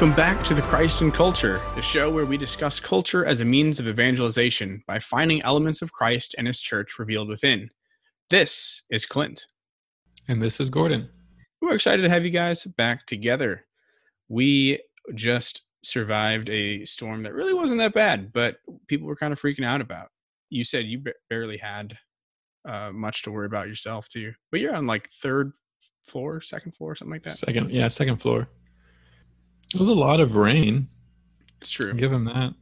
Welcome back to the Christ and Culture, the show where we discuss culture as a means of evangelization by finding elements of Christ and his church revealed within. This is Clint. And this is Gordon. We're excited to have you guys back together. We just survived a storm that really wasn't that bad, but people were kind of freaking out about. You said you barely had uh, much to worry about yourself, too. But you're on like third floor, second floor, something like that. Second, yeah, second floor. It was a lot of rain. It's true. Give him that.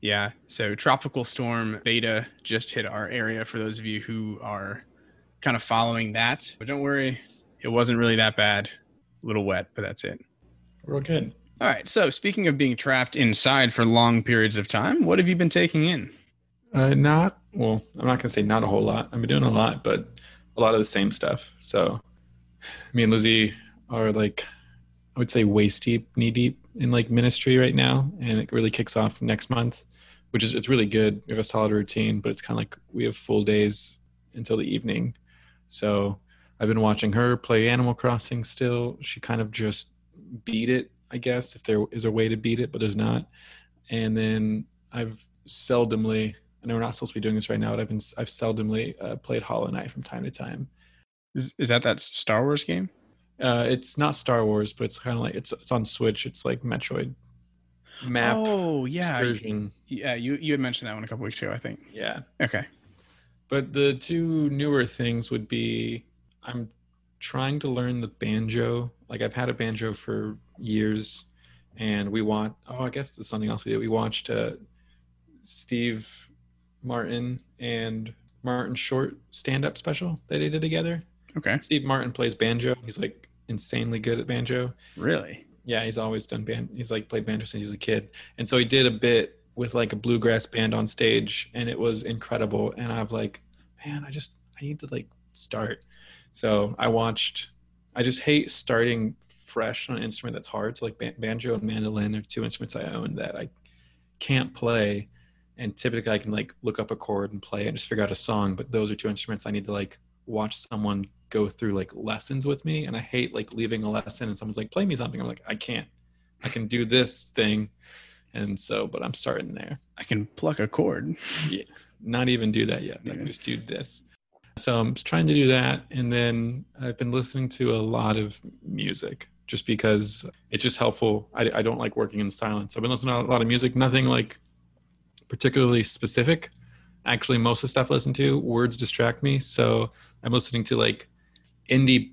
Yeah. So tropical storm Beta just hit our area for those of you who are kind of following that. But don't worry, it wasn't really that bad. A little wet, but that's it. Real good. All right. So speaking of being trapped inside for long periods of time, what have you been taking in? Uh, not well. I'm not gonna say not a whole lot. I've been doing a lot, but a lot of the same stuff. So, me and Lizzie are like I would say waist deep, knee deep in like ministry right now, and it really kicks off next month, which is it's really good. We have a solid routine, but it's kind of like we have full days until the evening. So I've been watching her play Animal Crossing. Still, she kind of just beat it, I guess, if there is a way to beat it, but there's not. And then I've seldomly, I know we're not supposed to be doing this right now, but I've been I've seldomly uh, played Hollow Knight from time to time. Is is that that Star Wars game? Uh, it's not Star Wars, but it's kind of like it's it's on Switch. It's like Metroid map. Oh yeah, excursion. yeah. You you had mentioned that one a couple weeks ago, I think. Yeah. Okay. But the two newer things would be I'm trying to learn the banjo. Like I've had a banjo for years, and we want. Oh, I guess there's something else we did. We watched uh, Steve Martin and Martin Short stand-up special that they did together. Okay. Steve Martin plays banjo. He's like insanely good at banjo. Really? Yeah, he's always done band. He's like played banjo since he was a kid, and so he did a bit with like a bluegrass band on stage, and it was incredible. And I'm like, man, I just I need to like start. So I watched. I just hate starting fresh on an instrument that's hard. So like banjo and mandolin are two instruments I own that I can't play, and typically I can like look up a chord and play and just figure out a song. But those are two instruments I need to like watch someone go through like lessons with me and i hate like leaving a lesson and someone's like play me something. I'm like i can't. I can do this thing. And so but i'm starting there. I can pluck a chord yeah. Not even do that yet. I can just do this. So i'm trying to do that and then i've been listening to a lot of music just because it's just helpful. I, I don't like working in silence. I've been listening to a lot of music. Nothing like particularly specific. Actually most of the stuff i listen to words distract me. So i'm listening to like indie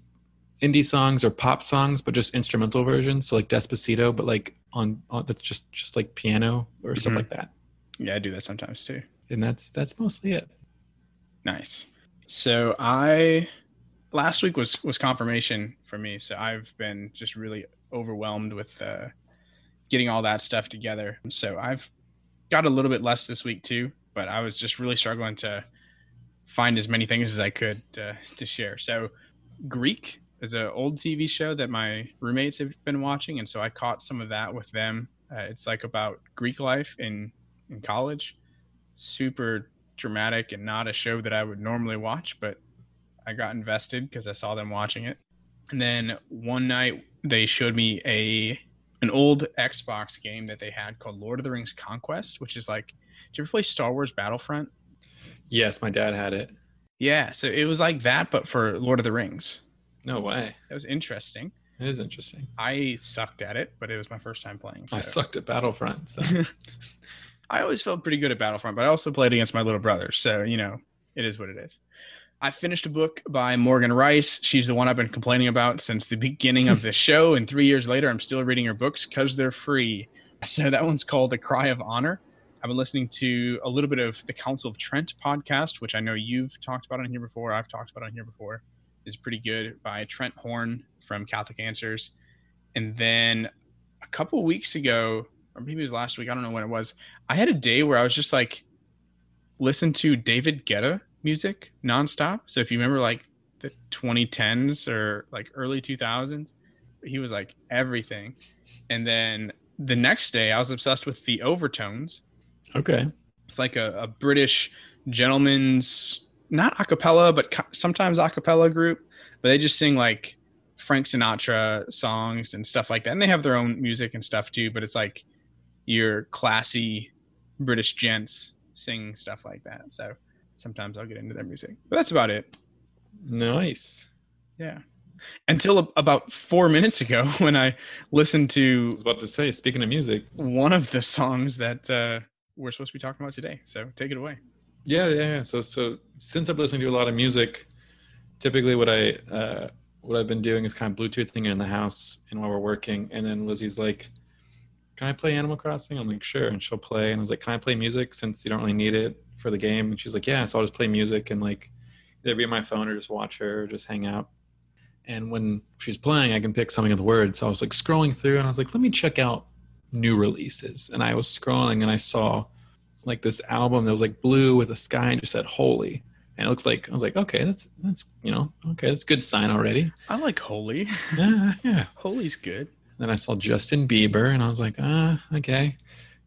indie songs or pop songs, but just instrumental versions. So like Despacito, but like on, on that's just just like piano or mm-hmm. stuff like that. Yeah, I do that sometimes too. And that's that's mostly it. Nice. So I last week was was confirmation for me. So I've been just really overwhelmed with uh, getting all that stuff together. So I've got a little bit less this week too, but I was just really struggling to find as many things as I could to, to share. So Greek is an old TV show that my roommates have been watching, and so I caught some of that with them. Uh, it's like about Greek life in in college. Super dramatic and not a show that I would normally watch, but I got invested because I saw them watching it. And then one night they showed me a an old Xbox game that they had called Lord of the Rings Conquest, which is like, did you ever play Star Wars Battlefront? Yes, my dad had it. Yeah, so it was like that, but for Lord of the Rings. No way. That was interesting. It is interesting. I sucked at it, but it was my first time playing. So. I sucked at Battlefront. So. I always felt pretty good at Battlefront, but I also played against my little brother. So, you know, it is what it is. I finished a book by Morgan Rice. She's the one I've been complaining about since the beginning of the show. And three years later, I'm still reading her books because they're free. So that one's called The Cry of Honor. I've been listening to a little bit of the Counsel of Trent podcast, which I know you've talked about on here before. I've talked about on here before. Is pretty good by Trent Horn from Catholic Answers. And then a couple weeks ago, or maybe it was last week, I don't know when it was. I had a day where I was just like listen to David Guetta music nonstop. So if you remember like the 2010s or like early 2000s, he was like everything. And then the next day, I was obsessed with the overtones Okay. It's like a, a British gentleman's not a cappella, but sometimes a cappella group, but they just sing like Frank Sinatra songs and stuff like that. And they have their own music and stuff too, but it's like your classy British gents sing stuff like that. So sometimes I'll get into their music. But that's about it. Nice. Yeah. Until about four minutes ago when I listened I to was about to say, speaking of music. one of the songs that uh, we're supposed to be talking about today. So take it away. Yeah, yeah, yeah. So, so since I've listened to a lot of music, typically what I uh, what I've been doing is kind of Bluetoothing in the house and while we're working. And then Lizzie's like, "Can I play Animal Crossing?" I'm like, "Sure." And she'll play. And I was like, "Can I play music since you don't really need it for the game?" And she's like, "Yeah." So I'll just play music and like either be on my phone or just watch her or just hang out. And when she's playing, I can pick something of the words. So I was like scrolling through and I was like, let me check out new releases. And I was scrolling and I saw like this album that was like blue with a sky and just said holy. And it looked like I was like, okay, that's that's you know, okay, that's good sign already. I like Holy. Yeah, yeah. Holy's good. Then I saw Justin Bieber and I was like, ah, okay.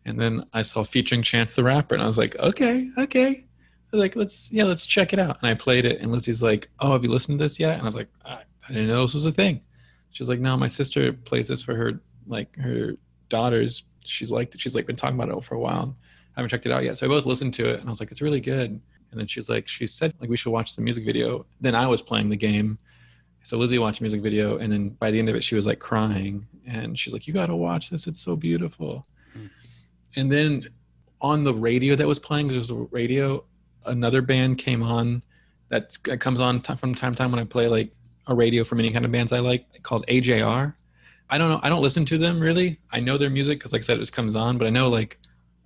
And then I saw featuring Chance the Rapper and I was like, okay, okay. I was like, let's yeah, let's check it out. And I played it and Lizzie's like, oh, have you listened to this yet? And I was like, I, I didn't know this was a thing. She's like, no, my sister plays this for her like her daughters. She's like she's like been talking about it for a while. I haven't checked it out yet. So I both listened to it and I was like, it's really good. And then she's like, she said like we should watch the music video. Then I was playing the game. So Lizzie watched the music video and then by the end of it she was like crying and she's like, You gotta watch this, it's so beautiful. Mm. And then on the radio that was playing, there's a radio, another band came on that comes on t- from time to time when I play like a radio from any kind of bands I like called AJR. I don't know. I don't listen to them really. I know their music because, like I said, it just comes on. But I know like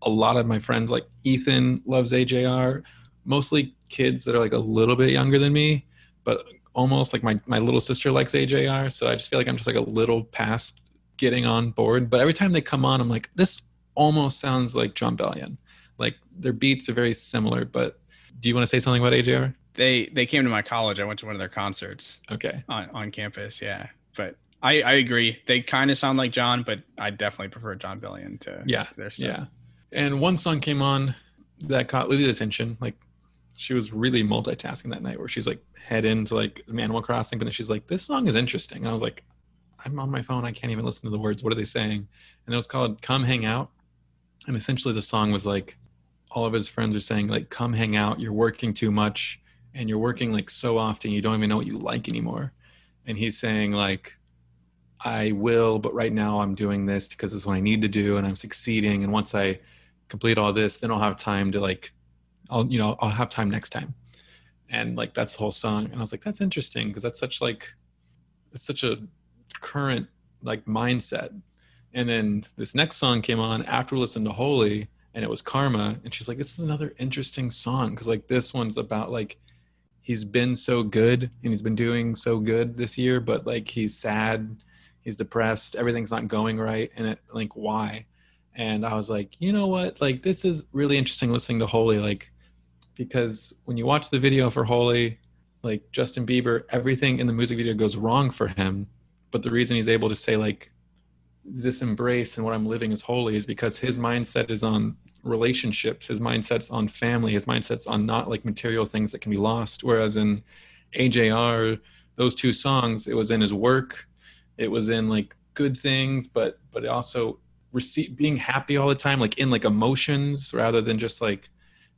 a lot of my friends, like Ethan, loves AJR. Mostly kids that are like a little bit younger than me, but almost like my my little sister likes AJR. So I just feel like I'm just like a little past getting on board. But every time they come on, I'm like, this almost sounds like Jon Bellion. Like their beats are very similar. But do you want to say something about AJR? They they came to my college. I went to one of their concerts Okay. on, on campus. Yeah. But I, I agree. They kind of sound like Jon, but I definitely prefer Jon Bellion to, Yeah, to their stuff. Yeah. And one song came on that caught Lizzie's attention. Like she was really multitasking that night where she's like head into like Animal Crossing, but then she's like, this song is interesting. And I was like, I'm on my phone. I can't even listen to the words. What are they saying? And it was called Come Hang Out. And essentially the song was like all of his friends are saying like, come hang out. You're working too much and you're working like so often. You don't even know what you like anymore. And he's saying like, I will, but right now I'm doing this because it's what I need to do and I'm succeeding. And once I complete all this, then I'll have time to like, I'll, you know, I'll have time next time. And like, that's the whole song. And I was like, that's interesting because that's such like, it's such a current like mindset. And then this next song came on after we listened to Holy and it was Karma. And she's like, this is another interesting song because like this one's about like, he's been so good and he's been doing so good this year, but like he's sad he's depressed everything's not going right and it like why? And i was like you know what? Like this is really interesting listening to holy like because when you watch the video for holy like justin bieber everything in the music video goes wrong for him but the reason he's able to say like this embrace and what i'm living is holy is because his mindset is on relationships his mindset's on family his mindset's on not like material things that can be lost. Whereas in ajr those two songs it was in his work it was in like good things but but also receive being happy all the time like in like emotions rather than just like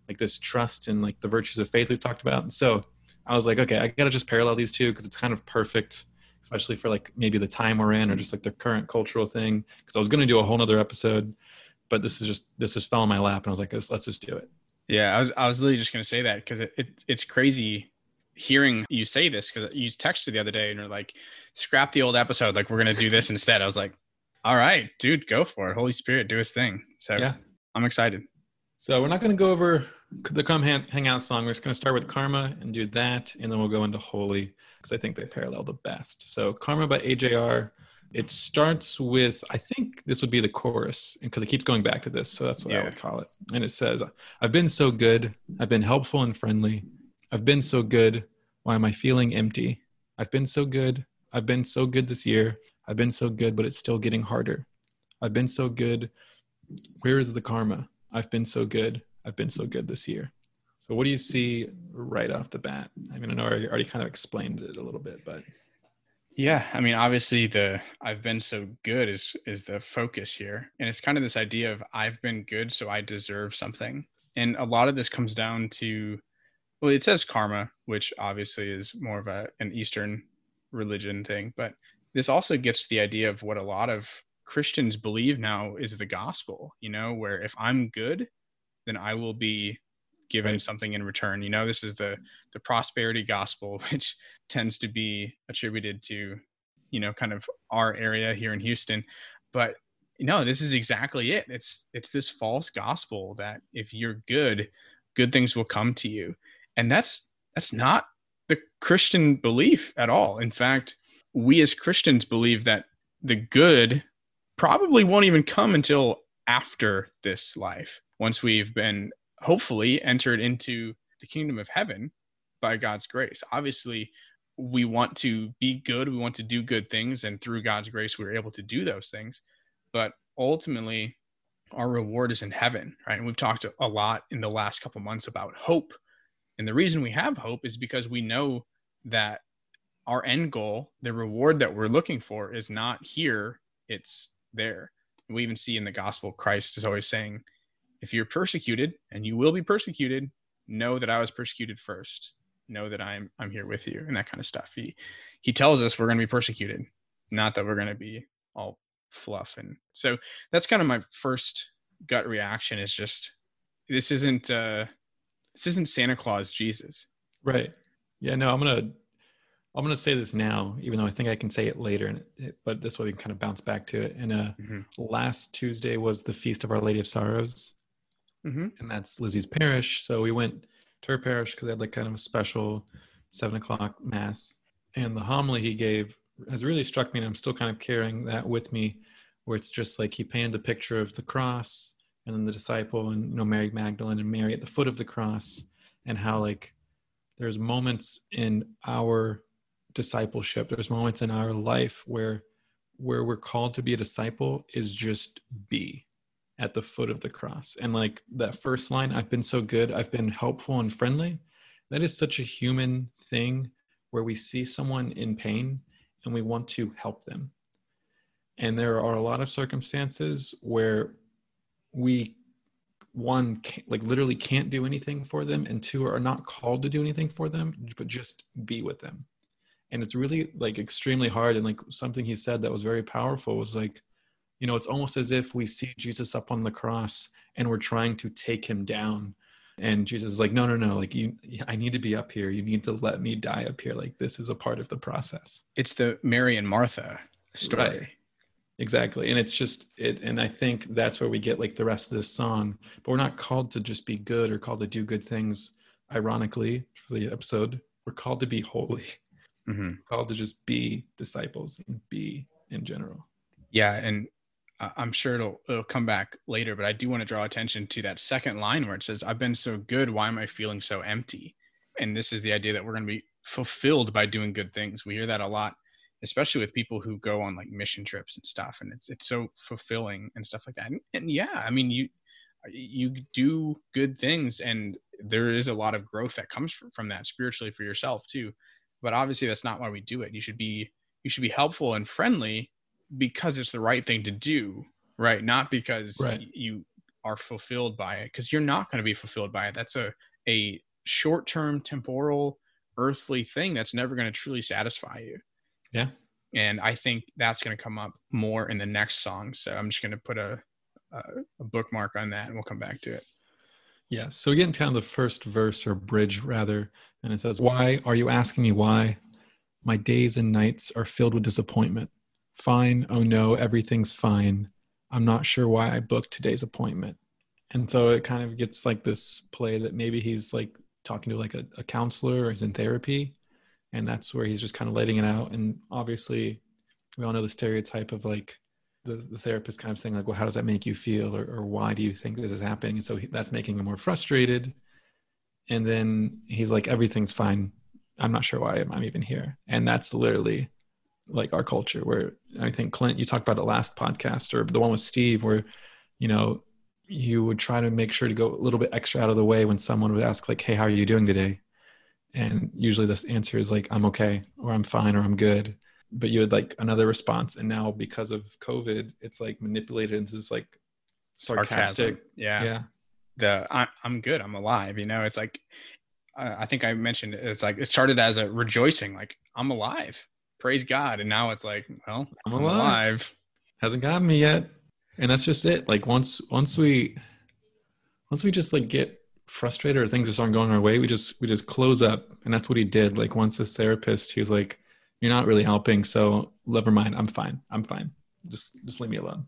like this trust and like the virtues of faith we've talked about. And so i was like okay i gotta just parallel these two because it's kind of perfect especially for like maybe the time we're in or just like the current cultural thing. Because i was going to do a whole nother episode but this is just this just fell in my lap and i was like let's, let's just do it. Yeah, I was I was literally just gonna say that because it, it it's crazy hearing you say this because you texted the other day and you're like, scrap the old episode, like we're gonna do this instead. I was like, all right, dude, go for it. Holy Spirit, do his thing. So yeah I'm excited. So we're not going to go over the Come Hang, Out song. We're just going to start with Karma and do that, and then we'll go into Holy because I think they parallel the best. So Karma by AJR. It starts with I think this would be the chorus because it keeps going back to this, so that's what I would call it. And it says, "I've been so good. I've been helpful and friendly. I've been so good. Why am I feeling empty? I've been so good. I've been so good this year. I've been so good, but it's still getting harder. I've been so good. Where is the karma? I've been so good. I've been so good this year. So, what do you see right off the bat? I mean, I know I already kind of explained it a little bit, but Yeah, I mean, obviously the I've been so good is is the focus here, and it's kind of this idea of I've been good, so I deserve something, and a lot of this comes down to, well, it says karma, which obviously is more of a an Eastern religion thing, but this also gets to the idea of what a lot of Christians believe now is the gospel. You know, where if I'm good, then I will be given right. something in return. You know, this is the the prosperity gospel, which tends to be attributed to, you know, kind of our area here in Houston. But no, this is exactly it. It's it's this false gospel that if you're good, good things will come to you. And that's that's not the Christian belief at all. In fact, we as Christians believe that the good probably won't even come until after this life once we've been hopefully entered into the kingdom of heaven by God's grace. Obviously, we want to be good, we want to do good things, and through God's grace, we're able to do those things. But ultimately, our reward is in heaven, right? And we've talked a lot in the last couple months about hope. And the reason we have hope is because we know that our end goal, the reward that we're looking for, is not here, it's there. We even see in the gospel, Christ is always saying, if you're persecuted and you will be persecuted know that i was persecuted first. Know that i'm i'm here with you and that kind of stuff. He he tells us we're going to be persecuted not that we're going to be all fluff. And so that's kind of my first gut reaction is just this isn't uh this isn't santa claus jesus right yeah no i'm gonna i'm gonna say this now even though i think i can say it later but this way we can kind of bounce back to it and uh mm-hmm. last tuesday was the feast of our lady of sorrows mm-hmm. and that's Lizzie's parish. So we went to her parish because they had like kind of a special seven o'clock mass. And the homily he gave has really struck me, and I'm still kind of carrying that with me, where it's just like he painted the picture of the cross and then the disciple and you know Mary Magdalene and Mary at the foot of the cross, and how like there's moments in our discipleship, there's moments in our life where where we're called to be a disciple is just be at the foot of the cross. And like that first line, I've been so good, I've been helpful and friendly. That is such a human thing where we see someone in pain and we want to help them. And there are a lot of circumstances where we one like literally can't do anything for them and two are not called to do anything for them but just be with them. And it's really like extremely hard and like something he said that was very powerful was like you know it's almost as if we see jesus up on the cross and we're trying to take him down. And jesus is like no no no like you i need to be up here. You need to let me die up here. Like this is a part of the process. It's the mary and martha story. Right. Exactly and it's just it and i think that's where we get like the rest of this song but we're not called to just be good or called to do good things ironically for the episode we're called to be holy mm-hmm. called to just be disciples and be in general yeah and I'm sure it'll it'll come back later, but I do want to draw attention to that second line where it says, "I've been so good. Why am I feeling so empty?" And this is the idea that we're going to be fulfilled by doing good things. We hear that a lot, especially with people who go on like mission trips and stuff, and it's it's so fulfilling and stuff like that. And, and yeah, I mean you you do good things, and there is a lot of growth that comes from, that spiritually for yourself too. But obviously, that's not why we do it. You should be you should be helpful and friendly because it's the right thing to do, right? Not because right. you are fulfilled by it, because you're not going to be fulfilled by it. That's a a short term, temporal, earthly thing that's never going to truly satisfy you. Yeah. And I think that's going to come up more in the next song. So I'm just going to put a, a, a bookmark on that, and we'll come back to it. Yeah. So again, kind of the first verse or bridge rather, and it says, "Why are you asking me why? My days and nights are filled with disappointment fine. Oh no, everything's fine. I'm not sure why I booked today's appointment. And so it kind of gets like this play that maybe he's like talking to like a, a counselor or he's in therapy. And that's where he's just kind of letting it out. And obviously, we all know the stereotype of like the, the therapist kind of saying, like, well, how does that make you feel? Or, or why do you think this is happening? And so he, that's making him more frustrated. And then he's like, everything's fine. I'm not sure why I'm, I'm even here. And that's literally like our culture where I think Clint, you talked about it last podcast or the one with Steve where, you know, you would try to make sure to go a little bit extra out of the way when someone would ask like, Hey, how are you doing today? And usually the answer is like, I'm okay, or I'm fine, or I'm good. but you had like another response and now because of covid it's like manipulated into this like sarcastic Sarcasm. Yeah. yeah The I, I'm good. I'm alive. You know, it's like I think I mentioned it, it's like it started as a rejoicing, like I'm alive, praise God, and now it's like, well, I'm I'm alive. alive. hasn't gotten me yet and that's just it like once once we once we just like get frustrated or things just aren't going our way we just we just close up and that's what he did like once this therapist he was like you're not really helping so never mind i'm fine i'm fine just just leave me alone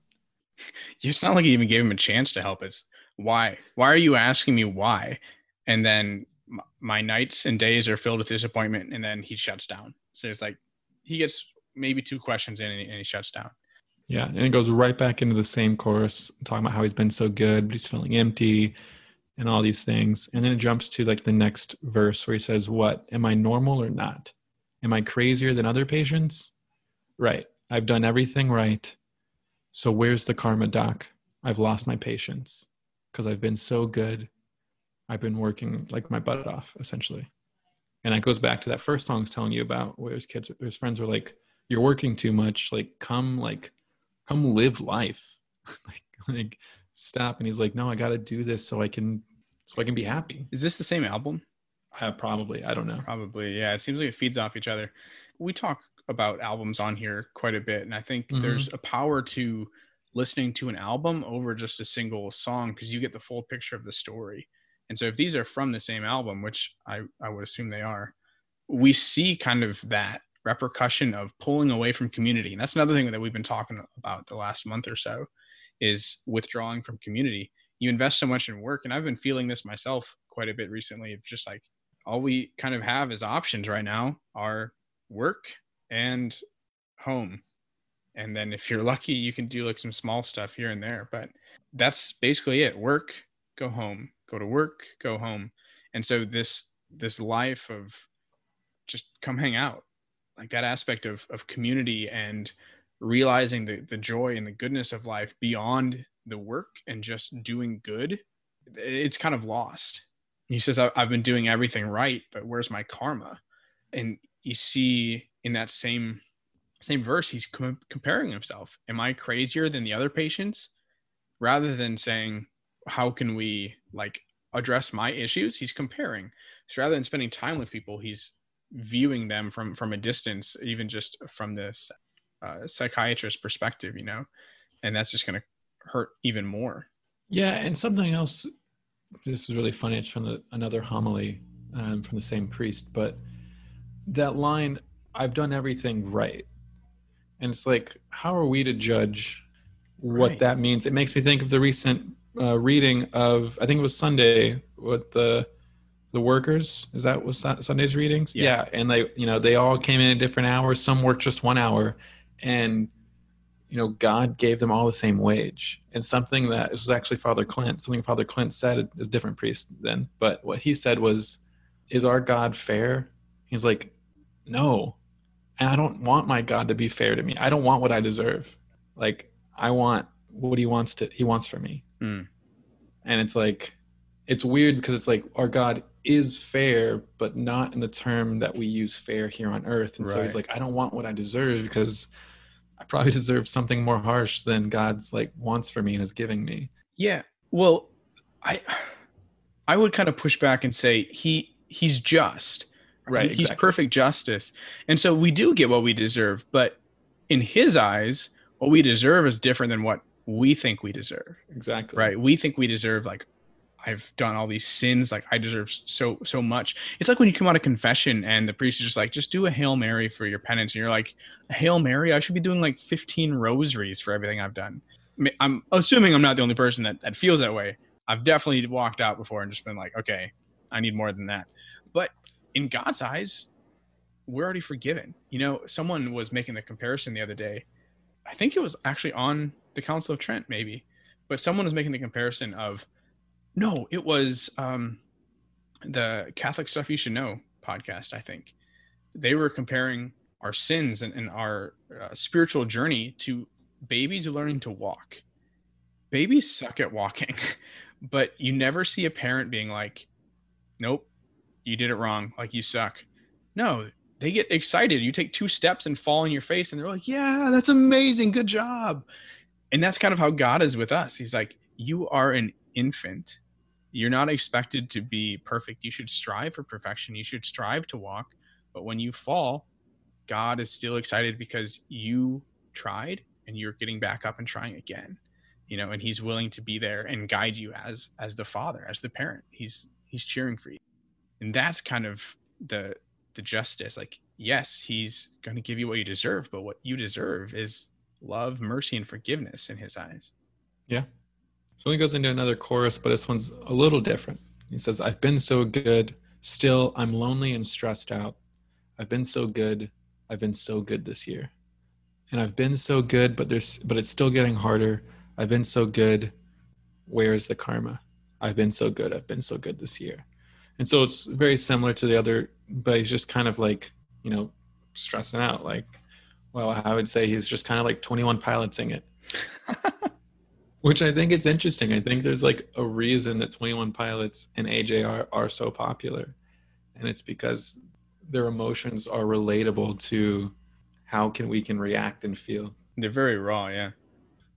It's not like you even gave him a chance to help. It's why? Why are you asking me why? And then my nights and days are filled with disappointment, and then he shuts down. So it's like he gets maybe two questions in, and he, and he shuts down. yeah and it goes right back into the same course talking about how he's been so good but he's feeling empty and all these things. And then it jumps to like the next verse where he says what? Am i normal or not? Am i crazier than other patients? Right. I've done everything right. So where's the karma doc? I've lost my patience because i've been so good. I've been working like my butt off essentially. And that goes back to that first song I was telling you about where his kids his friends were like you're working too much. Like come like come live life. Like like stop. And he's like no i gotta do this so i can so i can be happy Is this the same album? uh, probably i don't know Probably. Yeah. It seems like it feeds off each other. We talk about albums on here quite a bit, and I think Mhm. there's a power to listening to an album over just a single song because you get the full picture of the story. And so if these are from the same album, which I, I would assume they are, we see kind of that repercussion of pulling away from community. And that's another thing that we've been talking about the last month or so is withdrawing from community. You invest so much in work, and I've been feeling this myself quite a bit recently of just like all we kind of have as options right now are work and home. And then if you're lucky, you can do like some small stuff here and there. But that's basically it. Work, go home, go to work, go home. And so this this life of just come hang out, like that aspect of of community and realizing the the joy and the goodness of life beyond the work and just doing good, it's kind of lost. He says "I- i've been doing everything right but where's my karma? And you see in that same same verse he's com- comparing himself. Am i crazier than the other patients? Rather than saying how can we like address my issues? He's comparing. So rather than spending time with people he's viewing them from from a distance even just from this uh, psychiatrist perspective you know? And that's just going to hurt even more yeah and something else this is really funny it's from the, another homily um, from the same priest but that line i've done everything right and it's like how are we to judge what Right. that means it makes me think of the recent uh, reading of i think it was sunday with the the workers is that was sunday's readings Yeah. and they you know they all came in at different hours some worked just one hour and you know god gave them all the same wage. And something that this was actually father clint something father clint said is a different priest then but what he said was is our god fair? He's like no. And i don't want my god to be fair to me. I don't want what i deserve. Like i want what he wants to he wants for me. Hmm. and it's like it's weird because it's like our god is fair but not in the term that we use fair here on earth. And so he's like i don't want what i deserve because i probably deserve something more harsh than god's like wants for me and is giving me Yeah. Well, I I would kind of push back and say he he's just. Right, He- He's perfect justice. And so we do get what we deserve, but in his eyes, what we deserve is different than what we think we deserve. exactly Right? We think we deserve like I've done all these sins, like I deserve so so much. It's like when you come out of confession and the priest is just like, just do a Hail Mary for your penance. And you're like, Hail Mary? I should be doing like 15 rosaries for everything I've done. I'm assuming I'm not the only person that, that feels that way. I've definitely walked out before and just been like, okay, I need more than that. But in God's eyes, we're already forgiven. You know, someone was making the comparison the other day. I think it was actually on the Counsel of Trent, maybe, but someone was making the comparison of, no, it was um, the Catholic Stuff You Should Know podcast, I think. They were comparing our sins and, and our uh, spiritual journey to babies learning to walk. Babies suck at walking, but you never see a parent being like, nope, you did it wrong. Like you suck. No, they get excited. You take two steps and fall on your face, and they're like, "Yeah, that's amazing, good job." And that's kind of how God is with us. He's like, "You are an infant. You're not expected to be perfect. You should strive for perfection. You should strive to walk. But when you fall, God is still excited because you tried and you're getting back up and trying again." You know, and he's willing to be there and guide you as as the father, as the parent. He's he's cheering for you. And that's kind of the the justice. Like, yes, he's going to give you what you deserve, but what you deserve is love, mercy, and forgiveness in his eyes. Yeah. So he goes into another chorus, but this one's a little different. He says, I've been so good. Still, I'm lonely and stressed out. I've been so good. I've been so good this year. And I've been so good, but there's but it's still getting harder. I've been so good. Where's the karma? I've been so good. I've been so good this year. And so it's very similar to the other, but he's just kind of like, you know, stressing out. Like, well, I would say he's just kind of like 21 piloting it. Which I think it's interesting. I think there's like a reason that 21 Pilots and AJR are so popular. And it's because their emotions are relatable to how can we can react and feel. They're very raw, yeah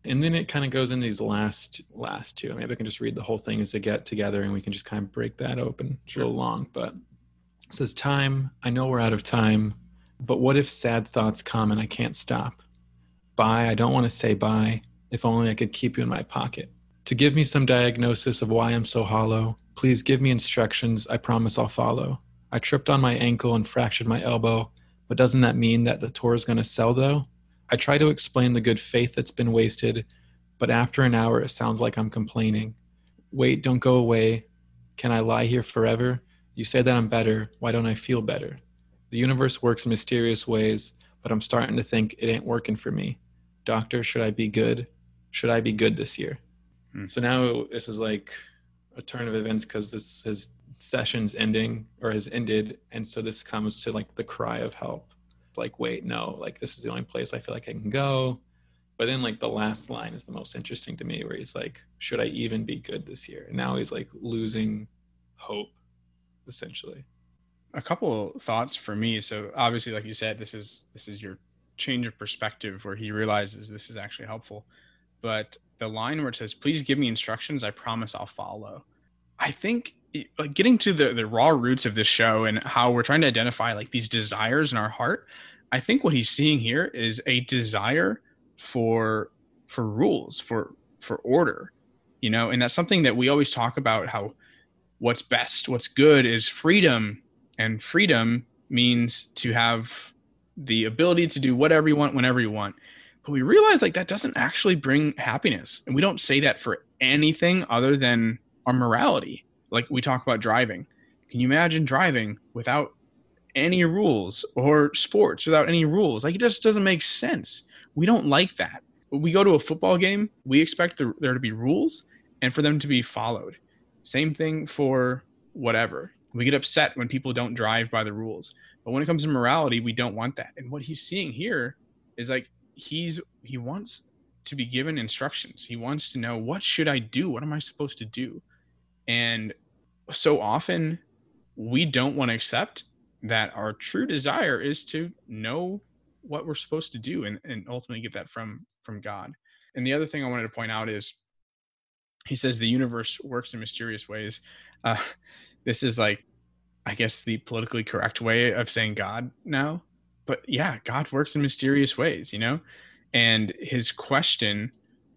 and then it kind of goes in these last last two. Maybe I can just read the whole thing as they get together, and we can just kind of break that open. It's sure. a little long, but it says, "Time. I know we're out of time, but what if sad thoughts come and I can't stop? Bye. I don't want to say bye. If only I could keep you in my pocket. To give me some diagnosis of why I'm so hollow. Please give me instructions. I promise I'll follow. I tripped on my ankle and fractured my elbow, but doesn't that mean that the tour is going to sell though?" I try to explain the good faith that's been wasted, but after an hour, it sounds like I'm complaining. Wait, don't go away. Can I lie here forever? You say that I'm better. Why don't I feel better? The universe works in mysterious ways, but I'm starting to think it ain't working for me. Doctor, should I be good? Should I be good this year? Hmm. So now this is like a turn of events because this his session's ending or has ended, and so this comes to like the cry of help. Like wait no like this is the only place i feel like i can go. But then like the last line is the most interesting to me where he's like should i even be good this year? And now he's like losing hope essentially. A couple thoughts for me. So obviously like you said this is this is your change of perspective where he realizes this is actually helpful but the line where it says please give me instructions i promise i'll follow. I think like getting to the the raw roots of this show and how we're trying to identify like these desires in our heart i think what he's seeing here is a desire for for rules for for order you know and that's something that we always talk about how what's best what's good is freedom and freedom means to have the ability to do whatever you want whenever you want but we realize like that doesn't actually bring happiness and we don't say that for anything other than our morality like we talk about driving. Can you imagine driving without any rules or sports without any rules? Like it just doesn't make sense. We don't like that. We go to a football game, we expect the, there to be rules and for them to be followed. Same thing for whatever. We get upset when people don't drive by the rules. But when it comes to morality, we don't want that. And what he's seeing here is like he's he wants to be given instructions. He wants to know what should I do? What am I supposed to do? And so often we don't want to accept that our true desire is to know what we're supposed to do and, and ultimately get that from from god and the other thing i wanted to point out is he says the universe works in mysterious ways uh, this is like i guess the politically correct way of saying god now but yeah god works in mysterious ways you know and his question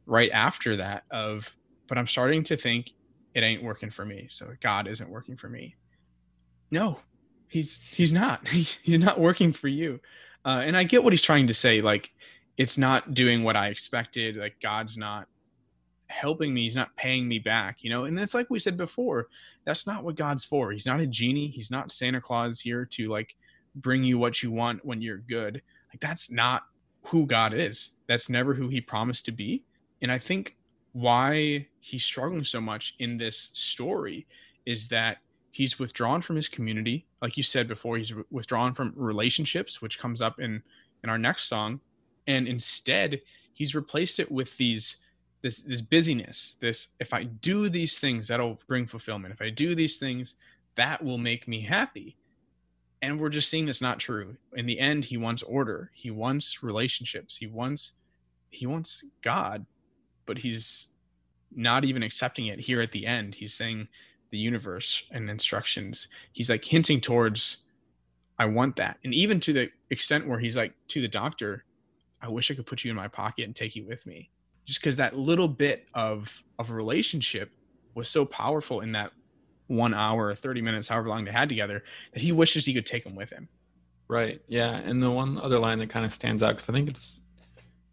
right after that of but i'm starting to think it ain't working for me. So God isn't working for me. No, he's he's not. he's not working for you. Uh, and I get what he's trying to say. Like it's not doing what I expected. Like God's not helping me. He's not paying me back. You know. And it's like we said before. That's not what God's for. He's not a genie. He's not Santa Claus here to like bring you what you want when you're good. Like that's not who God is. That's never who he promised to be. And I think why he's struggling so much in this story is that he's withdrawn from his community like you said before he's withdrawn from relationships which comes up in in our next song and instead he's replaced it with these this this busyness this if i do these things that'll bring fulfillment if i do these things that will make me happy and we're just seeing that's not true. In the end he wants order. He wants relationships. He wants he wants god but he's not even accepting it here at the end. He's saying the universe and instructions. He's like hinting towards i want that. And even to the extent where he's like to the doctor i wish i could put you in my pocket and take you with me. Just because that little bit of of relationship was so powerful in that one hour or 30 minutes however long they had together that he wishes he could take them with him Right. Yeah. And the one other line that kind of stands out because I think it's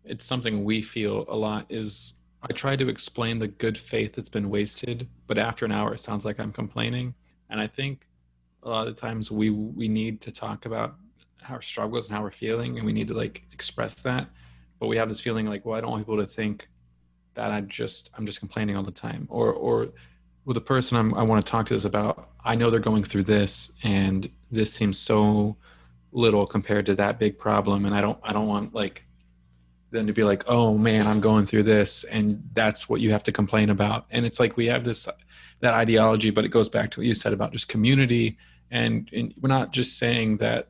it's something we feel a lot is I try to explain the good faith that's been wasted, but after an hour it sounds like I'm complaining. And I think a lot of times we we need to talk about our struggles and how we're feeling and we need to like express that. But we have this feeling like, well, I don't want people to think that I just I'm just complaining all the time. Or or with the person I'm, I want to talk to this about, I know they're going through this and this seems so little compared to that big problem and i don't i don't want like them to be like oh man i'm going through this and that's what you have to complain about. And it's like we have this that ideology but it goes back to what you said about just community and, and we're not just saying that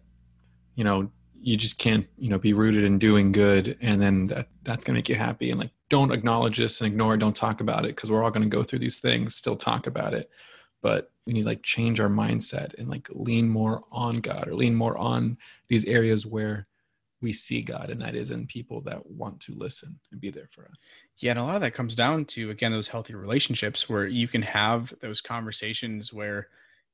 you know you just can't you know be rooted in doing good and then that, that's going to make you happy and like don't acknowledge this and ignore it don't talk about it because we're all going to go through these things still talk about it. But we need like change our mindset and like lean more on god or lean more on these areas where we see god and that is in people that want to listen and be there for us. Yeah and a lot of that comes down to again those healthy relationships where you can have those conversations where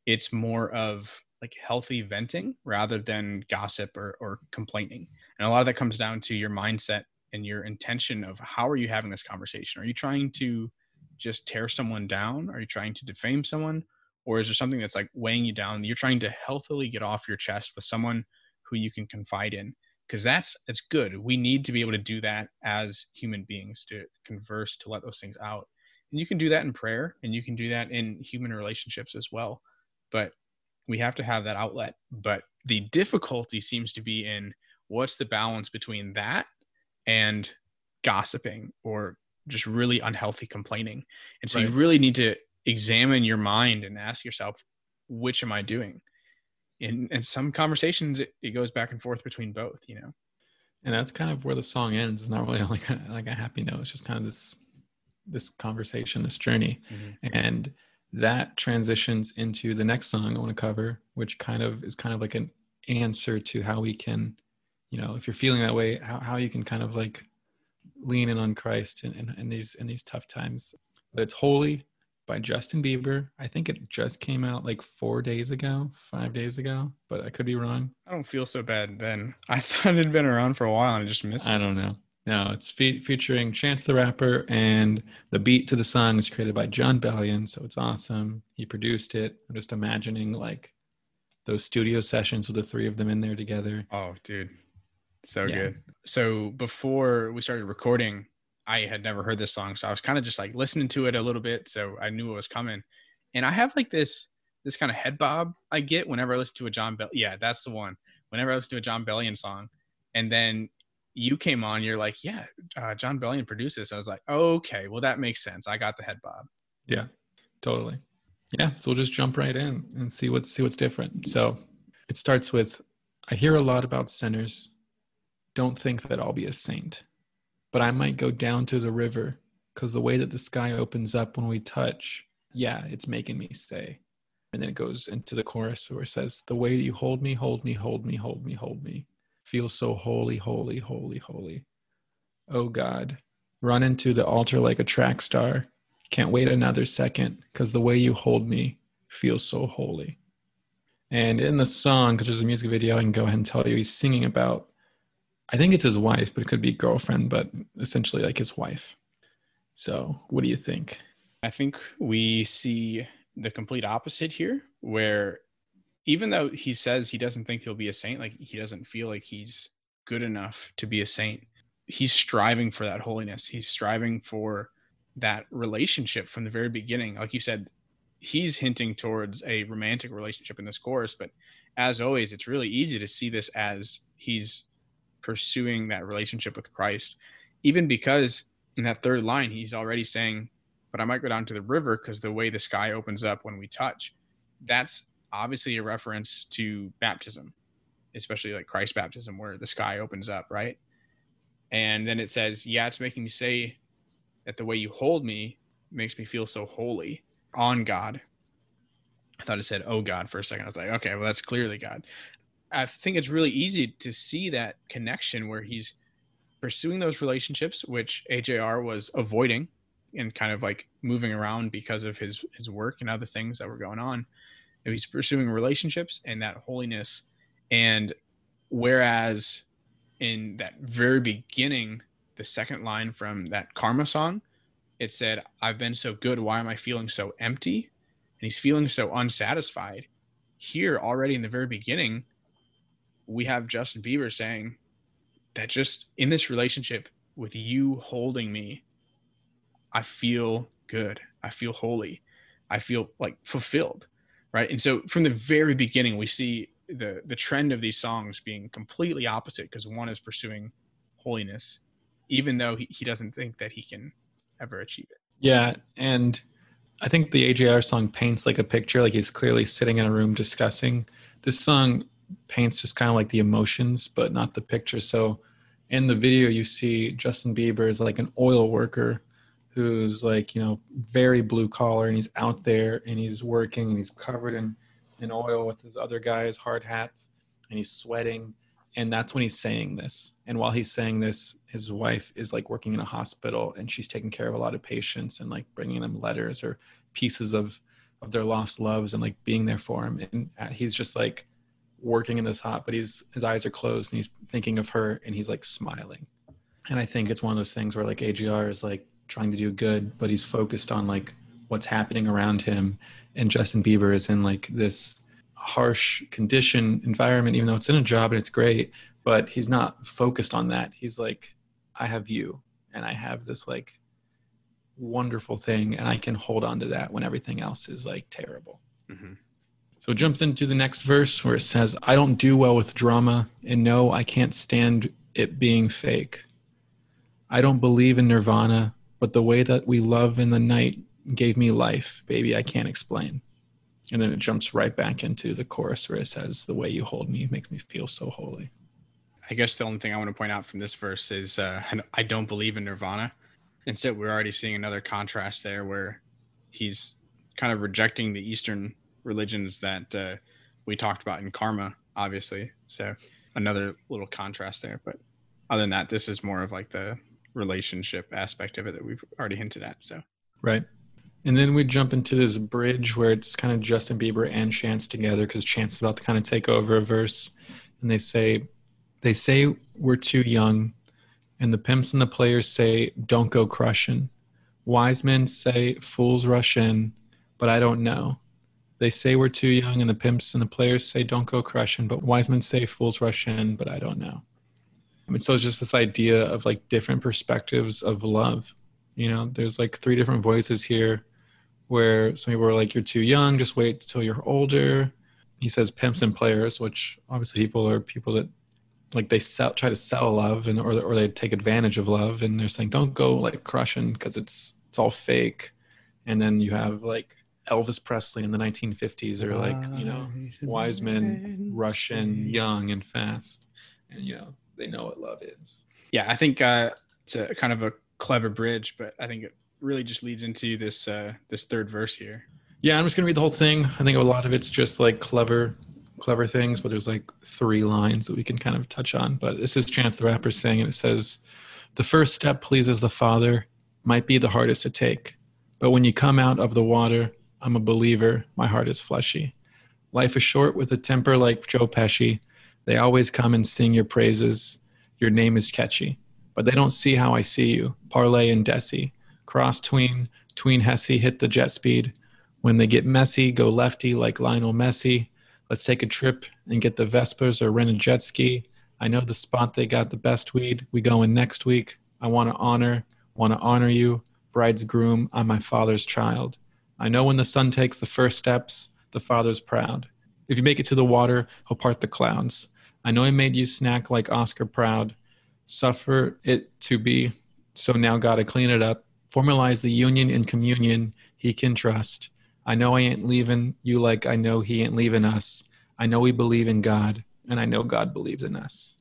it's more of like healthy venting rather than gossip or, or complaining. And a lot of that comes down to your mindset and your intention of how are you having this conversation are you trying to just tear someone down? Are you trying to defame someone? Or is there something that's like weighing you down? You're trying to healthily get off your chest with someone who you can confide in. Because that's it's good. We need to be able to do that as human beings to converse, to let those things out. And you can do that in prayer and you can do that in human relationships as well. But we have to have that outlet. But the difficulty seems to be in what's the balance between that and gossiping or just really unhealthy complaining. And so right. you really need to examine your mind and ask yourself, which am I doing? In in some conversations, it, it goes back and forth between both, you know. And that's kind of where the song ends. It's not really like a, like a happy note. It's just kind of this this conversation, this journey, mm-hmm. and that transitions into the next song I want to cover, which kind of is kind of like an answer to how we can, you know, if you're feeling that way, how, how you can kind of like lean in on Christ in, in, in these in these tough times. But it's Holy by Justin Bieber. I think it just came out like four days ago, five days ago, but I could be wrong. I don't feel so bad then. I thought it had been around for a while and I just missed it. I don't know. No, it's fe- featuring Chance the Rapper, and the beat to the song is created by Jon Bellion, so it's awesome. He produced it. I'm just imagining like those studio sessions with the three of them in there together. Oh, dude, so yeah. good. So before we started recording, I had never heard this song, so I was kind of just like listening to it a little bit, so I knew it was coming. And I have like this this kind of head bob I get whenever I listen to a Jon Bell. Yeah, that's the one. Whenever I listen to a Jon Bellion song, and then you came on, you're like, yeah, uh, Jon Bellion produced this. I was like, okay, well that makes sense. I got the head bob. Yeah, totally. Yeah, so we'll just jump right in and see what's see what's different. So it starts with, I hear a lot about sinners don't think that I'll be a saint, but I might go down to the river because the way that the sky opens up when we touch, yeah, it's making me say. And then it goes into the chorus where it says, The way that you hold me, hold me, hold me, hold me, hold me, feels so holy, holy, holy, holy. Oh God, run into the altar like a track star. Can't wait another second because the way you hold me feels so holy. And in the song, because there's a music video, I can go ahead and tell you he's singing about I think it's his wife, but it could be girlfriend, but essentially like his wife. So, what do you think? I think we see the complete opposite here, where even though he says he doesn't think he'll be a saint, like he doesn't feel like he's good enough to be a saint, he's striving for that holiness. He's striving for that relationship from the very beginning. Like you said, he's hinting towards a romantic relationship in this chorus, but as always, it's really easy to see this as he's pursuing that relationship with Christ, even because in that third line, he's already saying, But I might go down to the river because the way the sky opens up when we touch, that's obviously a reference to baptism, especially like Christ baptism, where the sky opens up, right? And then it says, Yeah, it's making me say that the way you hold me makes me feel so holy on God. I thought it said, Oh God, for a second. I was like, Okay, well, that's clearly God. I think it's really easy to see that connection where he's pursuing those relationships, which AJR was avoiding and kind of like moving around because of his his work and other things that were going on. And he's pursuing relationships and that holiness. And whereas in that very beginning, the second line from that karma song, it said, I've been so good. Why am I feeling so empty? And he's feeling so unsatisfied. Here, already in the very beginning, we have Justin Bieber saying that just in this relationship with you holding me, I feel good. I feel holy. I feel like fulfilled. Right. And so from the very beginning, we see the the trend of these songs being completely opposite because one is pursuing holiness, even though he, he doesn't think that he can ever achieve it. Yeah. And I think the AJR song paints like a picture, like he's clearly sitting in a room discussing. This song paints just kind of like the emotions, but not the picture. So in the video, you see Justin Bieber is like an oil worker who's like, you know, very blue collar and he's out there and he's working and he's covered in, in oil with his other guys, hard hats, and he's sweating. And that's when he's saying this. And while he's saying this, his wife is like working in a hospital and she's taking care of a lot of patients and like bringing them letters or pieces of of their lost loves and like being there for him. And uh, he's just like, working in this hot, but he's his eyes are closed and he's thinking of her and he's like smiling. And I think it's one of those things where like AJR is like trying to do good, but he's focused on like what's happening around him. And Justin Bieber is in like this harsh condition environment, even though it's in a job and it's great, but he's not focused on that. He's like, I have you and I have this like wonderful thing and I can hold on to that when everything else is like terrible. Mm-hmm. So it jumps into the next verse where it says, I don't do well with drama, and no, I can't stand it being fake. I don't believe in nirvana, but the way that we love in the night gave me life, baby, I can't explain. And then it jumps right back into the chorus where it says, The way you hold me makes me feel so holy. I guess the only thing I want to point out from this verse is uh, I don't believe in nirvana. And so we're already seeing another contrast there where he's kind of rejecting the Eastern religions that uh, we talked about in karma, obviously. So another little contrast there. But other than that, this is more of like the relationship aspect of it that we've already hinted at. So right. And then we jump into this bridge where it's kind of Justin Bieber and Chance together because Chance is about to kind of take over a verse, and they say, they say we're too young, and the pimps and the players say don't go crushing. Wise men say fools rush in, but I don't know. They say we're too young, and the pimps and the players say don't go crushing, but wise men say fools rush in, but I don't know. I mean, so it's just this idea of like different perspectives of love. You know, there's like three different voices here where some people are like, you're too young, just wait till you're older. He says pimps and players, which obviously people are people that like they sell, try to sell love and or, or they take advantage of love and they're saying don't go like crushing because it's it's all fake and then you have like Elvis Presley in the 1950s or like, you know, wise men rush in young and fast. And, you know, they know what love is. Yeah, I think uh, it's a kind of a clever bridge, but I think it really just leads into this uh, this third verse here. Yeah, I'm just gonna read the whole thing. I think a lot of it's just like clever, clever things, but there's like three lines that we can kind of touch on. But this is Chance the Rapper's thing, and it says, "The first step pleases the Father, might be the hardest to take, but when you come out of the water, I'm a believer. My heart is fleshy. Life is short with a temper like Joe Pesci. They always come and sing your praises. Your name is catchy. But they don't see how I see you. Parlay and Desi. Cross tween, tween Hesse, hit the jet speed. When they get messy, go lefty like Lionel Messi. Let's take a trip and get the Vespas or rent a jet ski. I know the spot they got the best weed. We going next week. I want to honor, want to honor you. Bride's groom, I'm my father's child. I know when the son takes the first steps, the father's proud. If you make it to the water, he'll part the clouds. I know he made you snack like Oscar proud. Suffer it to be, so now gotta clean it up. Formalize the union in communion he can trust. I know I ain't leaving you like I know he ain't leaving us. I know we believe in God, and I know God believes in us.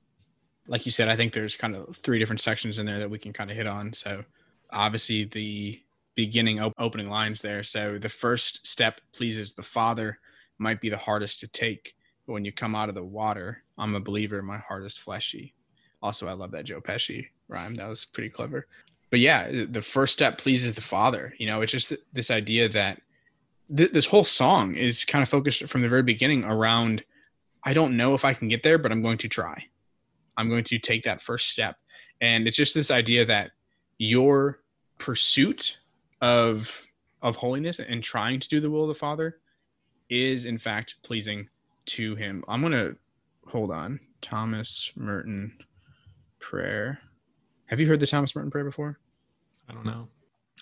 Like you said, I think there's kind of three different sections in there that we can kind of hit on. So, obviously, the beginning op- opening lines there. So, the first step pleases the Father might be the hardest to take. But when you come out of the water, I'm a believer, my heart is fleshy. Also, I love that Joe Pesci rhyme. That was pretty clever. But yeah, the first step pleases the Father. You know, it's just this idea that th- this whole song is kind of focused from the very beginning around I don't know if I can get there, but I'm going to try. I'm going to take that first step. And it's just this idea that your pursuit of of holiness and trying to do the will of the Father is in fact pleasing to him. I'm going to hold on. Thomas Merton prayer. Have you heard the Thomas Merton prayer before? I don't know.